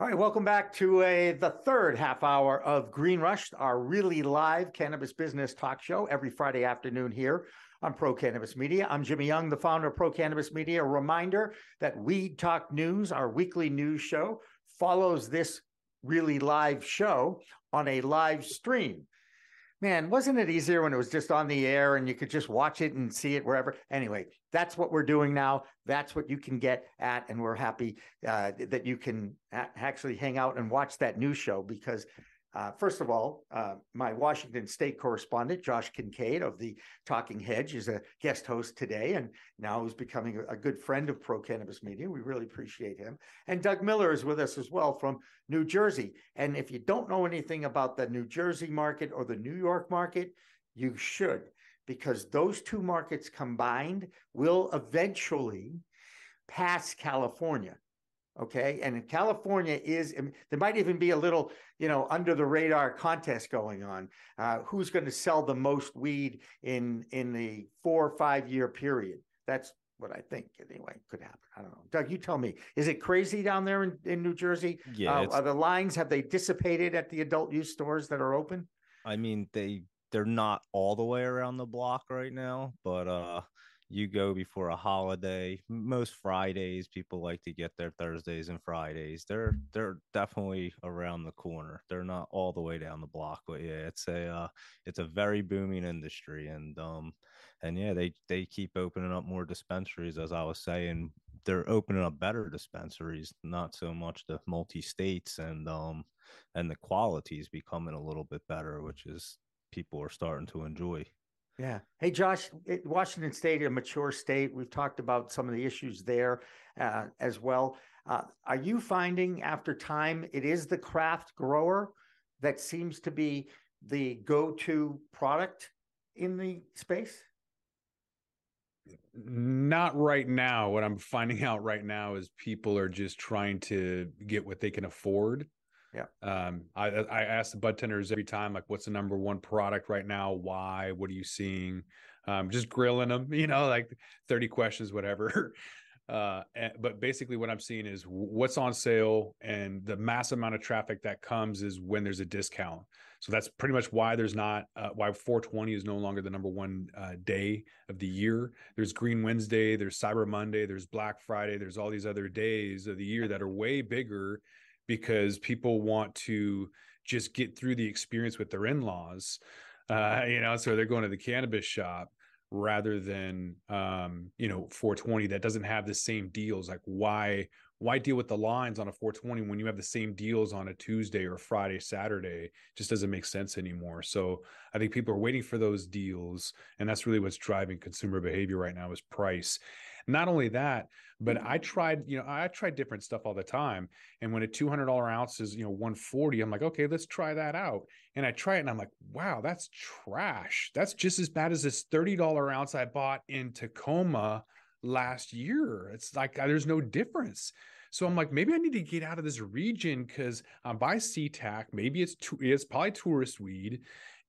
All right, welcome back to a the third half hour of Green Rush, our really live cannabis business talk show every Friday afternoon here on Pro Cannabis Media. I'm Jimmy Young, the founder of Pro Cannabis Media. A reminder that Weed Talk News, our weekly news show, follows this really live show on a live stream man, wasn't it easier when it was just on the air and you could just watch it and see it wherever? Anyway, that's what we're doing now. That's what you can get at. And we're happy uh, that you can a- actually hang out and watch that new show because uh, first of all, uh, my Washington State correspondent, Josh Kincaid of the Talking Hedge, is a guest host today, and now is becoming a, good friend of Pro Cannabis Media. We really appreciate him. And Doug Miller is with us as well from New Jersey. And if you don't know anything about the New Jersey market or the New York market, you should, because those two markets combined will eventually pass California. Okay. And in California is, there might even be a little, you know, under the radar contest going on. Uh, who's going to sell the most weed in, in the four or five year period? That's what I think anyway could happen. I don't know. Doug, you tell me, is it crazy down there in, in New Jersey? Yeah. Uh, are the lines, have they dissipated at the adult use stores that are open? I mean, they, they're not all the way around the block right now, but, uh, you go before a holiday. Most Fridays, people like to get their Thursdays and Fridays. They're they're definitely around the corner. They're not all the way down the block, but yeah, it's a uh, it's a very booming industry, and um and yeah, they they keep opening up more dispensaries. As I was saying, they're opening up better dispensaries, not so much the multi states, and um and the quality is becoming a little bit better, which is people are starting to enjoy. Yeah. Hey, Josh, Washington State, a mature state. We've talked about some of the issues there uh, as well. Uh, are you finding after time it is the craft grower that seems to be the go to product in the space? Not right now. What I'm finding out right now is people are just trying to get what they can afford yeah. Um, I I ask the bud tenders every time, like, what's the number one product right now? Why? What are you seeing? Um, just grilling them, you know, like 30 questions, whatever. Uh, and, but basically, what I'm seeing is what's on sale, and the mass amount of traffic that comes is when there's a discount. So that's pretty much why there's not uh, why 420 is no longer the number one uh, day of the year. There's Green Wednesday, there's Cyber Monday, there's Black Friday, there's all these other days of the year that are way bigger because people want to just get through the experience with their in-laws uh, you know so they're going to the cannabis shop rather than um, you know 420 that doesn't have the same deals like why why deal with the lines on a 420 when you have the same deals on a Tuesday or Friday, Saturday? It just doesn't make sense anymore. So I think people are waiting for those deals. And that's really what's driving consumer behavior right now is price. Not only that, but I tried, you know, I tried different stuff all the time. And when a $200 ounce is, you know, 140, I'm like, okay, let's try that out. And I try it and I'm like, wow, that's trash. That's just as bad as this $30 ounce I bought in Tacoma last year. It's like uh, there's no difference. So I'm like, maybe I need to get out of this region because I'm by SeaTac. Maybe it's to, it's probably tourist weed,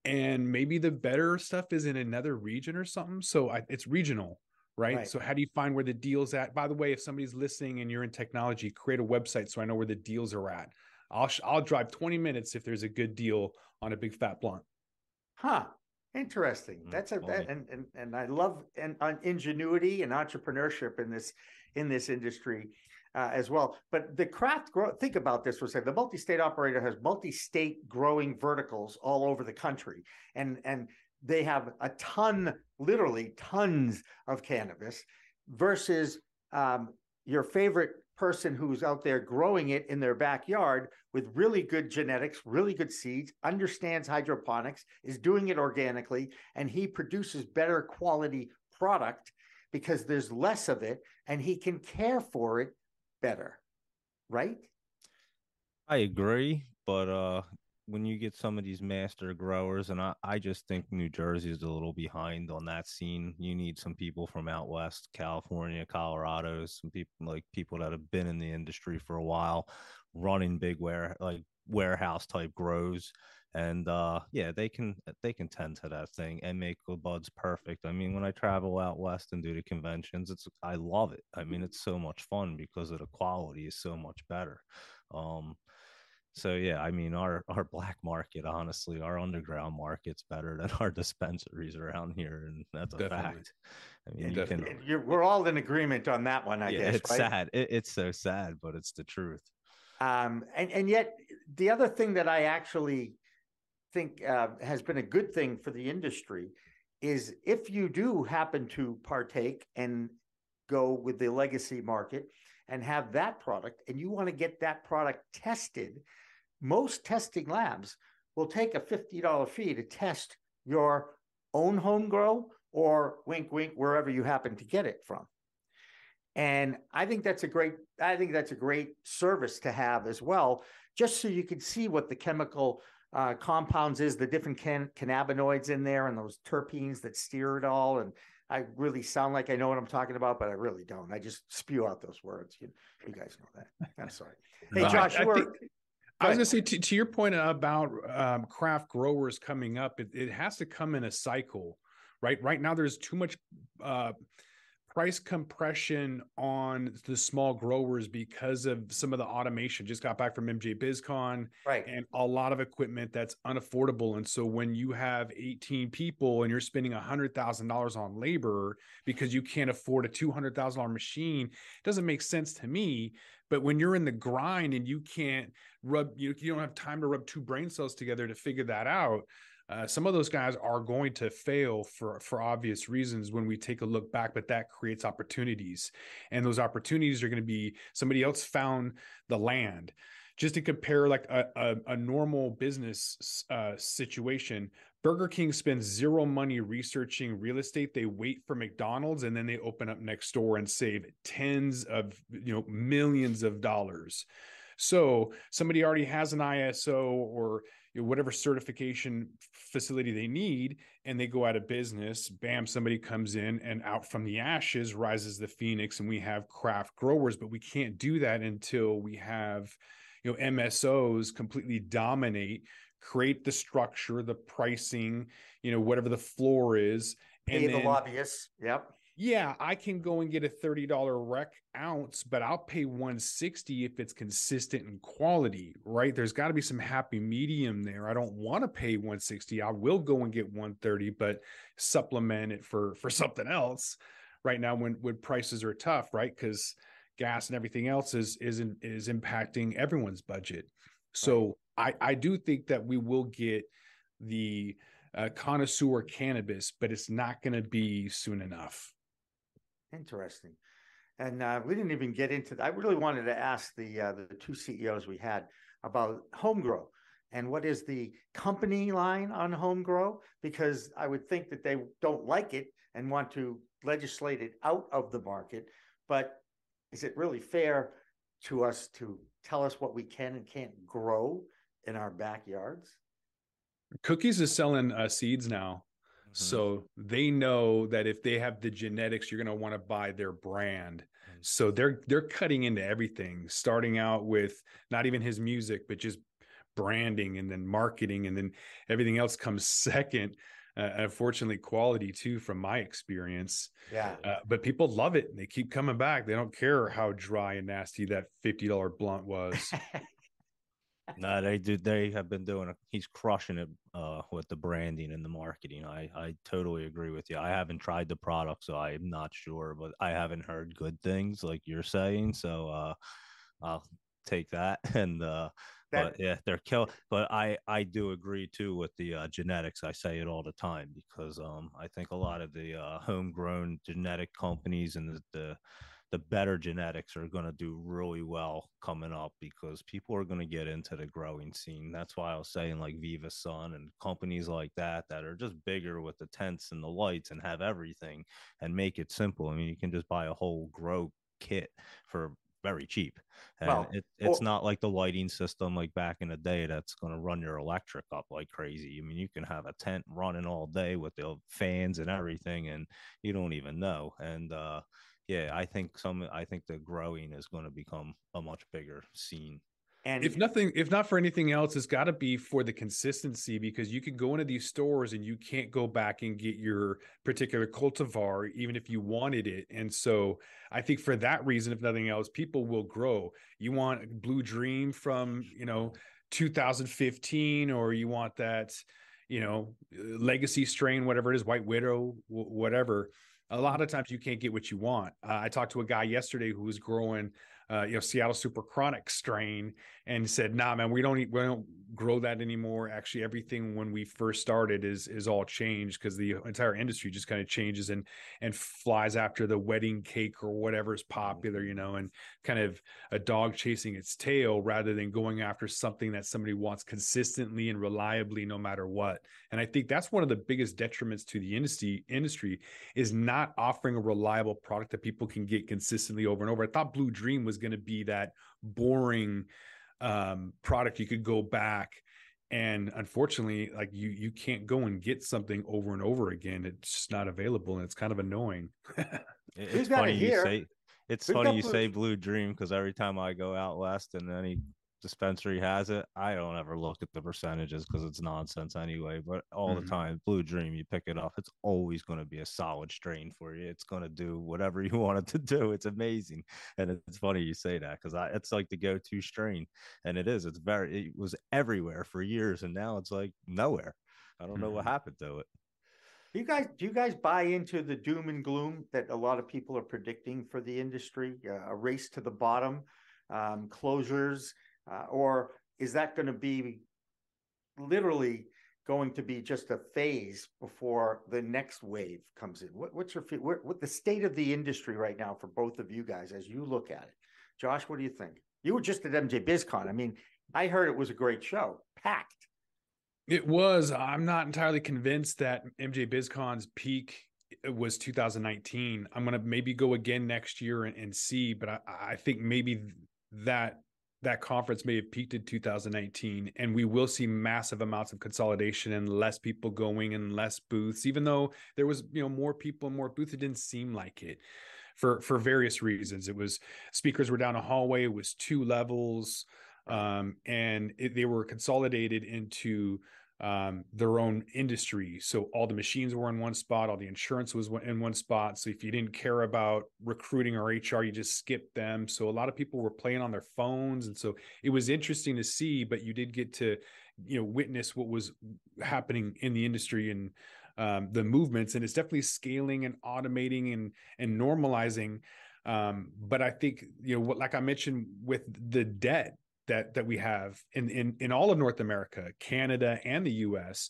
and maybe the better stuff is in another region or something. So I, it's regional. Right? right? So how do you find where the deals at? By the way, if somebody's listening and you're in technology, create a website so I know where the deals are at. I'll I'll drive 20 minutes if there's a good deal on a big fat blunt. Huh. Interesting. Mm, That's a that, and, and and I love and uh, ingenuity and entrepreneurship in this in this industry uh, as well. But the craft grow. Think about this for a second. The multi-state operator has multi-state growing verticals all over the country, and and they have a ton, literally tons of cannabis, versus um, your favorite person who's out there growing it in their backyard with really good genetics, really good seeds, understands hydroponics, is doing it organically, and he produces better quality product because there's less of it and he can care for it better. Right? I agree, but uh when you get some of these master growers, and I, I just think New Jersey is a little behind on that scene. You need some people from out west, California, Colorado, some people like people that have been in the industry for a while, running big ware like warehouse type grows. And uh yeah they can they can tend to that thing and make the buds perfect. I mean when i travel out west and do the conventions it's i love it. I mean it's so much fun because of the quality is so much better. Um so yeah i mean our our black market honestly our underground market's better than our dispensaries around here and that's a Definitely. fact i mean Yeah, you can definitely. You're, we're all in agreement on that one, I yeah, guess. it's right? sad it, it's so sad but it's the truth Um, and and yet the other thing that I actually think uh, has been a good thing for the industry is if you do happen to partake and go with the legacy market and have that product and you want to get that product tested, most testing labs will take a $50 fee to test your own home grow or wink wink wherever you happen to get it from. And I think that's a great I think that's a great service to have as well, just so you can see what the chemical uh, compounds is, the different can- cannabinoids in there, and those terpenes that steer it all. And I really sound like I know what I'm talking about, but I really don't. I just spew out those words. You, you guys know that. I'm sorry. Hey, I- Josh, I think- I was going to say to, to your point about um, craft growers coming up, it, it has to come in a cycle, right? Right now, there's too much uh, price compression on the small growers because of some of the automation. Just got back from MJ BizCon right. and a lot of equipment that's unaffordable. And so when you have 18 people and you're spending $100,000 on labor because you can't afford a $200,000 machine, it doesn't make sense to me. But when you're in the grind and you can't rub, you, you don't have time to rub two brain cells together to figure that out. Uh, some of those guys are going to fail for for obvious reasons when we take a look back, but that creates opportunities, and those opportunities are going to be somebody else found the land. Just to compare like a, a, a normal business uh, situation burger king spends zero money researching real estate. They wait for mcdonald's and then they open up next door and save tens of you know millions of dollars. So somebody already has an iso or you know, whatever certification facility they need and they go out of business bam somebody comes in and out from the ashes rises the phoenix and we have craft growers but we can't do that until we have you know msos completely dominate create the structure the pricing you know whatever the floor is Pay the then- lobbyists. Yep. Yeah, I can go and get a $30 rec ounce, but I'll pay 160 if it's consistent in quality, right? There's got to be some happy medium there. I don't want to pay 160. I will go and get 130, but supplement it for for something else right now when when prices are tough, right? Because gas and everything else is is in- is impacting everyone's budget. So I I do think that we will get the uh, connoisseur cannabis, but it's not going to be soon enough. Interesting. And uh, we didn't even get into. that. I really wanted to ask the uh, the two CEOs we had about home grow and what is the company line on home grow because I would think that they don't like it and want to legislate it out of the market. But is it really fair to us to tell us what we can and can't grow in our backyards? Cookies is selling uh, seeds now. Mhm. So they know that if they have the genetics, you're going to want to buy their brand. Mhm. So they're they're cutting into everything, starting out with not even his music, but just branding and then marketing, and then everything else comes second. Uh, unfortunately, quality too, from my experience. Yeah. Uh, but people love it, and they keep coming back. They don't care how dry and nasty that fifty dollar blunt was. No, they do. They have been doing. A, he's crushing it uh, with the branding and the marketing. I I totally agree with you. I haven't tried the product, so I'm not sure, but I haven't heard good things like you're saying. So uh, I'll take that. And uh, That- but yeah, they're kill. But I I do agree too with the uh, genetics. I say it all the time because um I think a lot of the uh, homegrown genetic companies and the, the the better genetics are going to do really well coming up because people are going to get into the growing scene. That's why I was saying like Vivosun and companies like that that are just bigger with the tents and the lights and have everything and make it simple. I mean, you can just buy a whole grow kit for very cheap. And Well, it, it's or- not like the lighting system like back in the day that's going to run your electric up like crazy. I mean, you can have a tent running all day with the fans and everything, and you don't even know. And uh, yeah, I think some, I think the growing is going to become a much bigger scene. And if nothing if not for anything else it's got to be for the consistency because you can go into these stores and you can't go back and get your particular cultivar even if you wanted it. And so i think for that reason if nothing else people will grow. You want blue dream from you know 2015 or you want that you know legacy strain whatever it is white widow wh- whatever a lot of times you can't get what you want. Uh, i talked to a guy yesterday who was growing uh, you know Seattle Super Chronic strain and said, "Nah, man, we don't we don't grow that anymore. Actually, everything when we first started is is all changed because the entire industry just kind of changes and and flies after the wedding cake or whatever is popular, you know, and kind of a dog chasing its tail rather than going after something that somebody wants consistently and reliably no matter what. And I think that's one of the biggest detriments to the industry industry is not offering a reliable product that people can get consistently over and over. I thought Blue Dream was going to be that boring um, product you could go back and unfortunately like you you can't go and get something over and over again. It's just not available and it's kind of annoying. It's Who's It's got it funny you say. It's Who's funny you Blue? say Blue Dream because every time I go out west and any dispensary has it, I don't ever look at the percentages because it's nonsense anyway. But all Mhm. the time, Blue Dream, you pick it up, it's always going to be a solid strain for you. It's going to do whatever you want it to do. It's amazing, and it's funny you say that because it's like the go-to strain, and it is. It's very. It was everywhere for years, and now it's like nowhere. I don't know what Mhm. happened to it. Do you guys do you guys buy into the doom and gloom that a lot of people are predicting for the industry? Uh, a race to the bottom, um, closures, uh, or is that going to be literally going to be just a phase before the next wave comes in? What, what's your what, what the state of the industry right now for both of you guys as you look at it? Josh, what do you think? You were just at MJ BizCon. I mean, I heard it was a great show, packed. it was i'm not entirely convinced that mj bizcon's peak was 2019 i'm going to maybe go again next year and, and see but I, I think maybe that that conference may have peaked in 2019 and we will see massive amounts of consolidation and less people going and less booths even though there was you know more people and more booths it didn't seem like it for for various reasons. It was speakers were down a hallway it was two levels um, and it, they were consolidated into um, their own industry. So all the machines were in one spot, all the insurance was in one spot. So if you didn't care about recruiting or HR, you just skipped them. So a lot of people were playing on their phones, and so it was interesting to see. But you did get to, you know, witness what was happening in the industry and um, the movements, and it's definitely scaling and automating and and normalizing. Um, but I think you know what, like I mentioned with the debt that that we have in in in all of North America, Canada, and the U.S.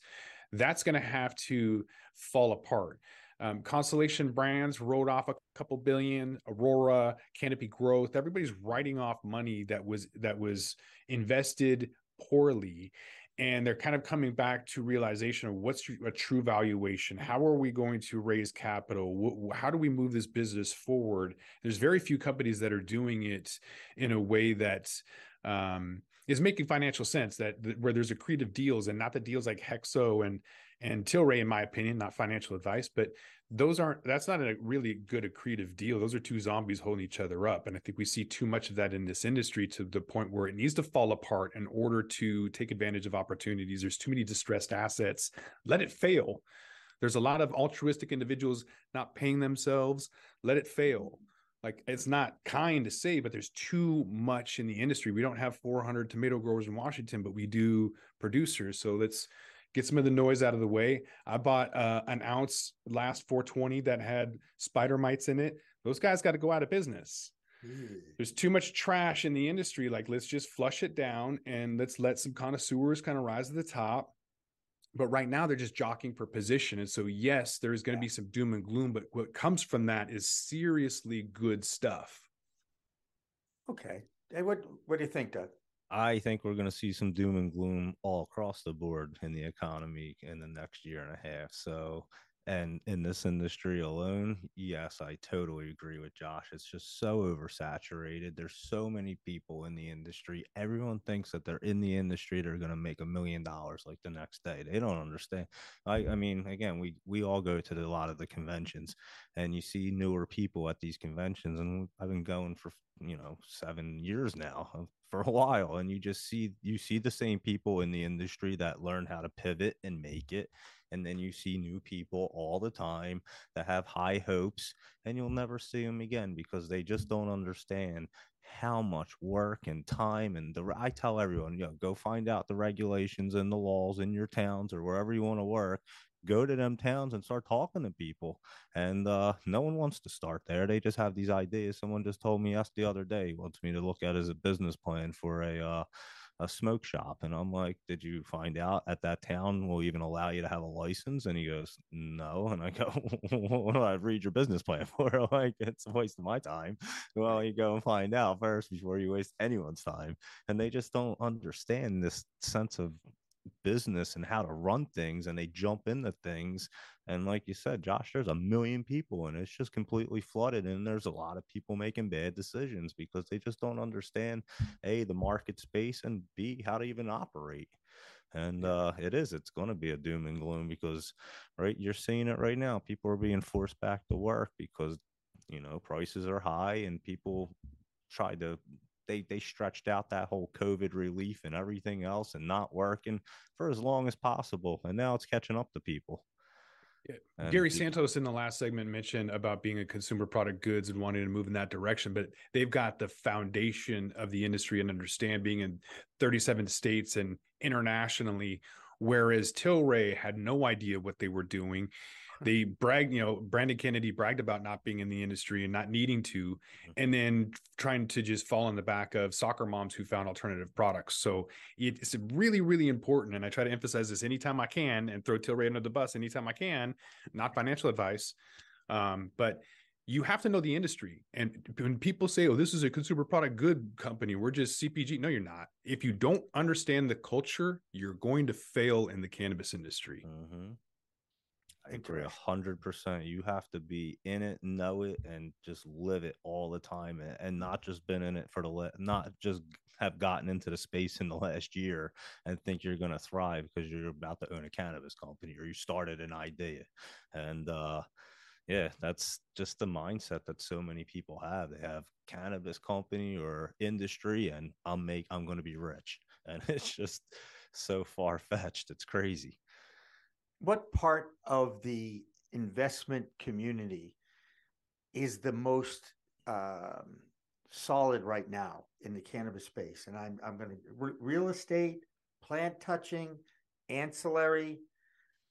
That's going to have to fall apart. Um, Constellation Brands wrote off a couple billion. Aurora, Canopy Growth, everybody's writing off money that was that was invested poorly, and they're kind of coming back to realization of what's a true valuation. How are we going to raise capital? How do we move this business forward? There's very few companies that are doing it in a way that's um, is making financial sense that, that where there's accretive deals and not the deals like Hexo and and Tilray, in my opinion, not financial advice, but those aren't that's not a really good accretive deal. Those are two zombies holding each other up. And I think we see too much of that in this industry to the point where it needs to fall apart in order to take advantage of opportunities. There's too many distressed assets. Let it fail. There's a lot of altruistic individuals not paying themselves. Let it fail like it's not kind to say, but there's too much in the industry. We don't have 400 tomato growers in Washington, but we do producers. So let's get some of the noise out of the way. I bought uh, an ounce last 420 that had spider mites in it. Those guys got to go out of business. There's too much trash in the industry. Like let's just flush it down and let's let some connoisseurs kind of rise to the top but right now they're just jockeying for position and so yes there's going to be some doom and gloom but what comes from that is seriously good stuff Okay. Hey, what what do you think, Doug? I think we're going to see some doom and gloom all across the board in the economy in the next year and a half. So, and in this industry alone, yes, I totally agree with Josh. It's just so oversaturated. There's so many people in the industry. Everyone thinks that they're in the industry, they're going to make a million dollars like the next day. They don't understand. I, I mean, again, we we all go to the, a lot of the conventions, and you see newer people at these conventions, and I've been going for you know seven years now for a while and you just see you see the same people in the industry that learn how to pivot and make it and then you see new people all the time that have high hopes and you'll never see them again because they just don't understand how much work and time and the I tell everyone, you know, go find out the regulations and the laws in your towns or wherever you want to work. Go to them towns and start talking to people. And uh, no one wants to start there. They just have these ideas. Someone just told me yes the other day. Wants me to look at as a business plan for a uh, a smoke shop. And I'm like, Did you find out at that town will even allow you to have a license? And he goes, No. And I go, What do I read your business plan for? like, it's a waste of my time. Well, you go and find out first before you waste anyone's time. And they just don't understand this sense of business and how to run things and they jump into things and like you said josh there's a million people and it's just completely flooded and there's a lot of people making bad decisions because they just don't understand a the market space and b how to even operate and uh, it is it's going to be a doom and gloom because right you're seeing it right now people are being forced back to work because you know prices are high and people try to they they stretched out that whole COVID relief and everything else and not working for as long as possible, and now it's catching up to people. Gary Santos in the last segment mentioned about being a consumer product goods and wanting to move in that direction, but they've got the foundation of the industry and understand being in 37 states and internationally, whereas Tilray had no idea what they were doing they bragged, you know, Brendan Kennedy bragged about not being in the industry and not needing to, mm-hmm. and then trying to just fall in the back of soccer moms who found alternative products. So it's really, really important. And I try to emphasize this anytime I can and throw Tilray under the bus anytime I can, not financial advice. Um, but you have to know the industry. And when people say, oh, this is a consumer product good company, we're just CPG. No, you're not. If you don't understand the culture, you're going to fail in the cannabis industry. Mm-hmm. I agree a hundred percent. You have to be in it, know it, and just live it all the time, and, and not just been in it for the le- not just have gotten into the space in the last year and think you're going to thrive because you're about to own a cannabis company or you started an idea, and uh, yeah, that's just the mindset that so many people have. They have cannabis company or industry, and I'm make I'm going to be rich, and it's just so far fetched. It's crazy what part of the investment community is the most um, solid right now in the cannabis space? And I'm I'm going to re- real estate, plant touching, ancillary,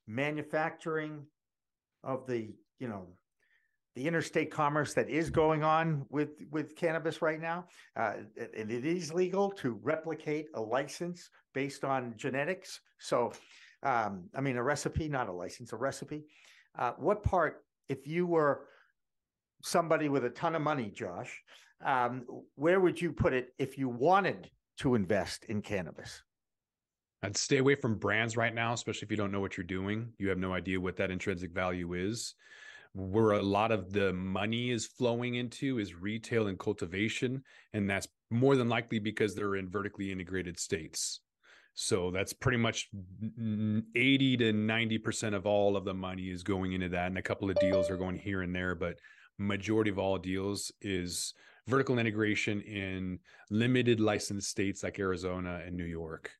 manufacturing of the you know the interstate commerce that is going on with with cannabis right now uh, and it is legal to replicate a license based on genetics so um, I mean, a recipe, not a license, a recipe. Uh, what part, if you were somebody with a ton of money, Josh, um, where would you put it if you wanted to invest in cannabis? I'd stay away from brands right now, especially if you don't know what you're doing. You have no idea what that intrinsic value is. Where a lot of the money is flowing into is retail and cultivation. And that's more than likely because they're in vertically integrated states. So that's pretty much 80 to 90% of all of the money is going into that. And a couple of deals are going here and there, but majority of all deals is vertical integration in limited licensed states like Arizona and New York.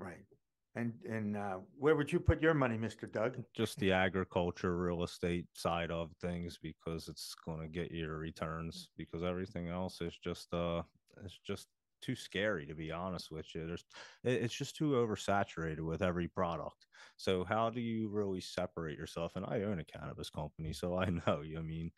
Right. And and uh, where would you put your money, Mr. Doug? Just the agriculture, real estate side of things, because it's going to get your returns. Because everything else is just uh, it's just too scary to be honest with you. There's it's just too oversaturated with every product. So how do you really separate yourself? And I own a cannabis company, so I know. I mean,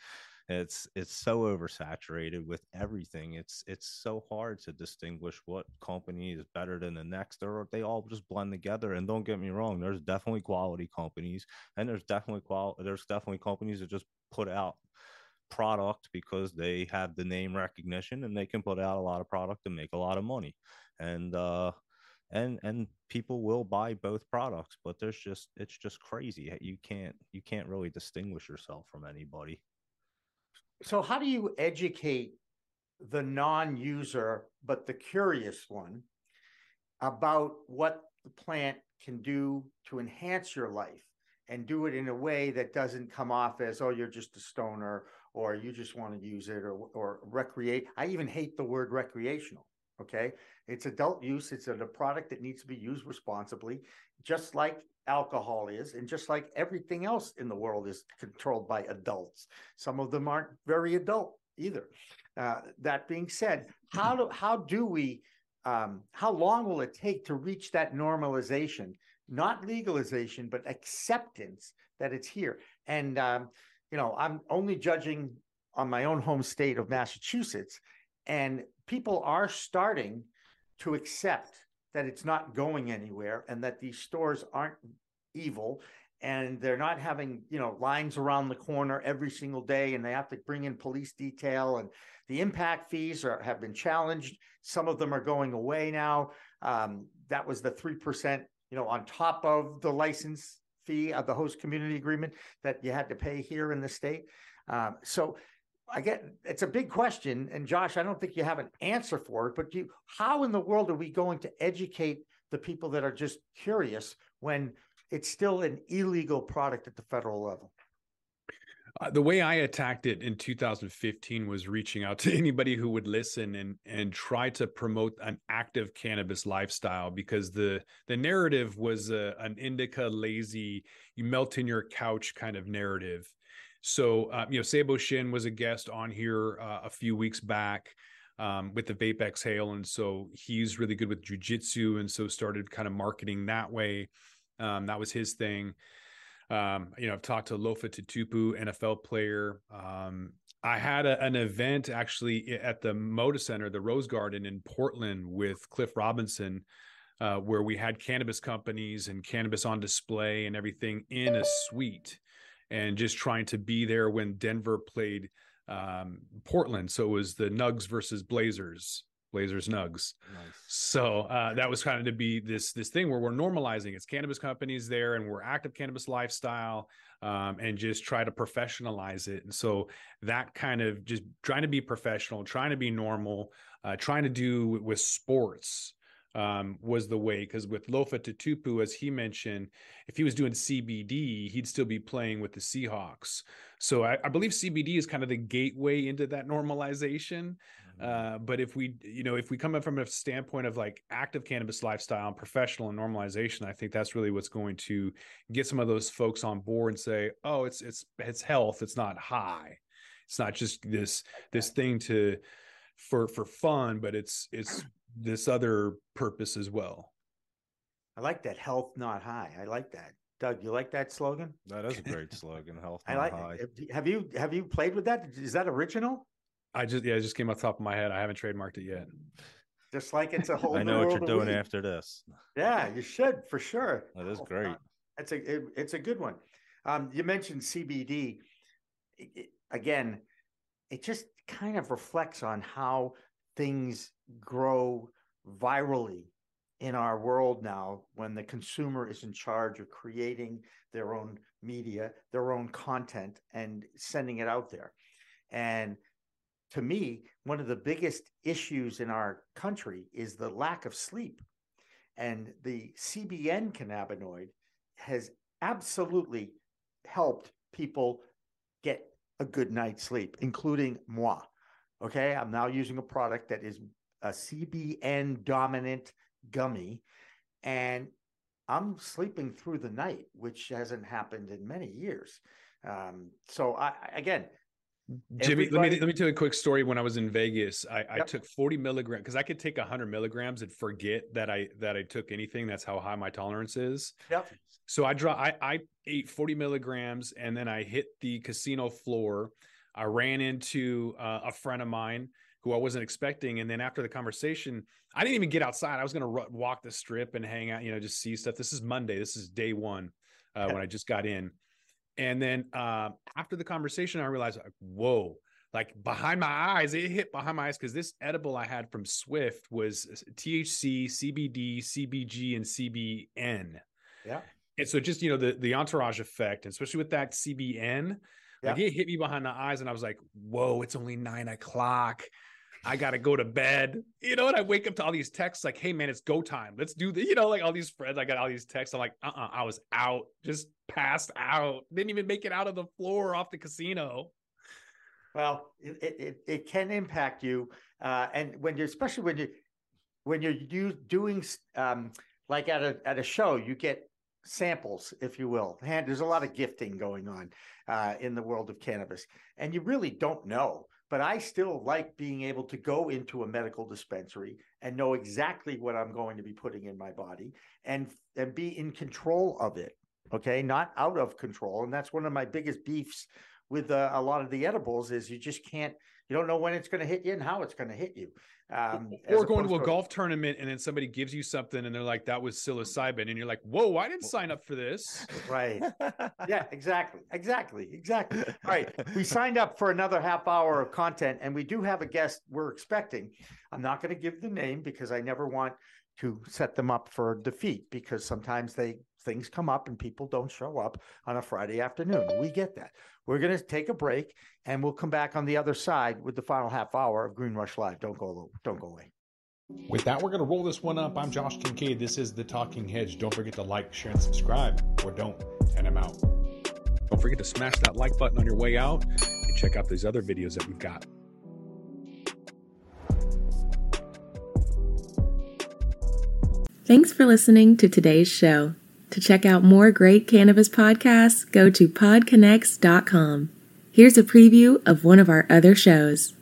it's it's so oversaturated with everything. It's it's so hard to distinguish what company is better than the next, or they all just blend together. And don't get me wrong, there's definitely quality companies, and there's definitely qual there's definitely companies that just put out product because they have the name recognition and they can put out a lot of product and make a lot of money. And uh, and and people will buy both products but there's just it's just crazy you can't you can't really distinguish yourself from anybody so how do you educate the non-user but the curious one about what the plant can do to enhance your life and do it in a way that doesn't come off as oh you're just a stoner or you just want to use it or or recreate i even hate the word recreational okay? It's adult use it's a, a product that needs to be used responsibly just like alcohol is and just like everything else in the world is controlled by adults. Some of them aren't very adult either. Uh, that being said how do how do we um, how long will it take to reach that normalization? Not legalization but acceptance that it's here. And um, you know i'm only judging on my own home state of massachusetts and people are starting to accept that it's not going anywhere and that these stores aren't evil and they're not having you know lines around the corner every single day and they have to bring in police detail and the impact fees are, have been challenged. Some of them are going away now. Um, that was the 3% you know on top of the license fee of the host community agreement that you had to pay here in the state um, so I get it's a big question, and Josh, I don't think you have an answer for it. But you, how in the world are we going to educate the people that are just curious when it's still an illegal product at the federal level? Uh, the way I attacked it in 2015 was reaching out to anybody who would listen and and try to promote an active cannabis lifestyle because the the narrative was a, an indica lazy you melt in your couch kind of narrative so, uh, you know, Sabo Shin was a guest on here uh, a few weeks back um, with the Vape Exhale. And so he's really good with jujitsu. And so started kind of marketing that way. Um, that was his thing. Um, you know, I've talked to Lofa Tatupu, NFL player. Um, I had a, an event actually at the Moda Center, the Rose Garden in Portland with Cliff Robinson, uh, where we had cannabis companies and cannabis on display and everything in a suite and just trying to be there when Denver played um, Portland. So it was the Nugs versus Blazers. Blazers Nugs. Nice. So uh, that was kind of to be this this thing where we're normalizing. It's cannabis companies there, and we're active cannabis lifestyle, um, and just try to professionalize it. And so that kind of just trying to be professional, trying to be normal, uh, trying to do with sports um, was the way because with Lofa Tatupu, as he mentioned, if he was doing CBD, he'd still be playing with the Seahawks. So I, I believe CBD is kind of the gateway into that normalization. Mm-hmm. Uh, but if we, you know, if we come in from a standpoint of like active cannabis lifestyle and professional and normalization, I think that's really what's going to get some of those folks on board and say, oh, it's it's it's health, it's not high, it's not just this this thing to for for fun, but it's it's this other purpose as well. I like that health not high. I like that. Doug, you like that slogan? That is a great slogan. Health I like high. Have you have you played with that? Is that original? I just yeah, it just came off top of my head. I haven't trademarked it yet. Just like it's a whole. I know what you're doing after this. Yeah, you should for sure. That is oh, great. It's a it, it's a good one. Um, you mentioned CBD. It, it, again, it just kind of reflects on how things grow virally in our world now when the consumer is in charge of creating their own media, their own content, and sending it out there. And to me, one of the biggest issues in our country is the lack of sleep. And the CBN cannabinoid has absolutely helped people get a good night's sleep, including moi. Okay. I'm now using a product that is a CBN dominant gummy, and I'm sleeping through the night, which hasn't happened in many years. Um, so I again, Jimmy, everybody... let me let me tell you a quick story. When I was in Vegas, I, yep. I took 40 milligrams because I could take 100 milligrams and forget that I that I took anything. That's how high my tolerance is. Yep. So I draw. I I ate 40 milligrams and then I hit the casino floor. I ran into uh, a friend of mine who I wasn't expecting. And then after the conversation, I didn't even get outside. I was going to r- walk the strip and hang out, you know, just see stuff. This is Monday. This is day one uh, when I just got in. And then uh, after the conversation, I realized, like, whoa, like behind my eyes. It hit behind my eyes because this edible I had from Swift was THC, CBD, CBG, and CBN. Yeah. And so just you know the the entourage effect, especially with that CBN, Yeah. like it hit me behind the eyes, and I was like, "Whoa, it's only nine o'clock. I gotta go to bed." You know, and I wake up to all these texts like, "Hey man, it's go time. Let's do the." You know, like all these friends. I got all these texts. I'm like, "Uh, uh I was out, just passed out. Didn't even make it out of the floor off the casino." Well, it, it, it, it can impact you. Uh, and when you're, especially when you, when you're do, doing, um, like at a, at a show, you get samples, if you will. And there's a lot of gifting going on, uh, in the world of cannabis and you really don't know. But I still like being able to go into a medical dispensary and know exactly what I'm going to be putting in my body and, and be in control of it. Okay. Not out of control. And that's one of my biggest beefs with uh, a lot of the edibles is you just can't you don't know when it's going to hit you and how it's going to hit you um or going to a opposed golf tournament and then somebody gives you something and they're like, "That was psilocybin," and you're like, "Whoa, I didn't sign up for this." right. Yeah exactly exactly exactly. All right we signed up for another half hour of content and we do have a guest we're expecting. I'm not going to give the name because i never want to set them up for defeat because sometimes they things come up and people don't show up on a friday afternoon we get that we're going to take a break and we'll come back on the other side with the final half hour of green rush live don't go don't go away With that, we're going to roll this one up. I'm Josh Kincaid. This is The Talking Hedge. Don't forget to like, share, and subscribe, or don't, and I'm out. Don't forget to smash that like button on your way out and check out these other videos that we've got. Thanks for listening to today's show. To check out more great cannabis podcasts, go to podconnects.com. Here's a preview of one of our other shows.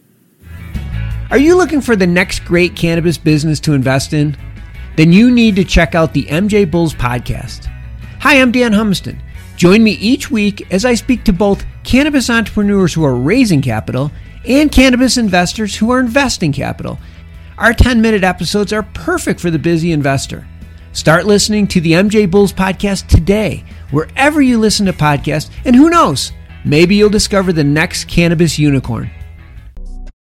Are you looking for the next great cannabis business to invest in? Then you need to check out the MJ Bulls podcast. Hi, I'm Dan Humiston. Join me each week as I speak to both cannabis entrepreneurs who are raising capital and cannabis investors who are investing capital. Our 10 minute episodes are perfect for the busy investor. Start listening to the MJ Bulls podcast today, wherever you listen to podcasts, and who knows, maybe you'll discover the next cannabis unicorn.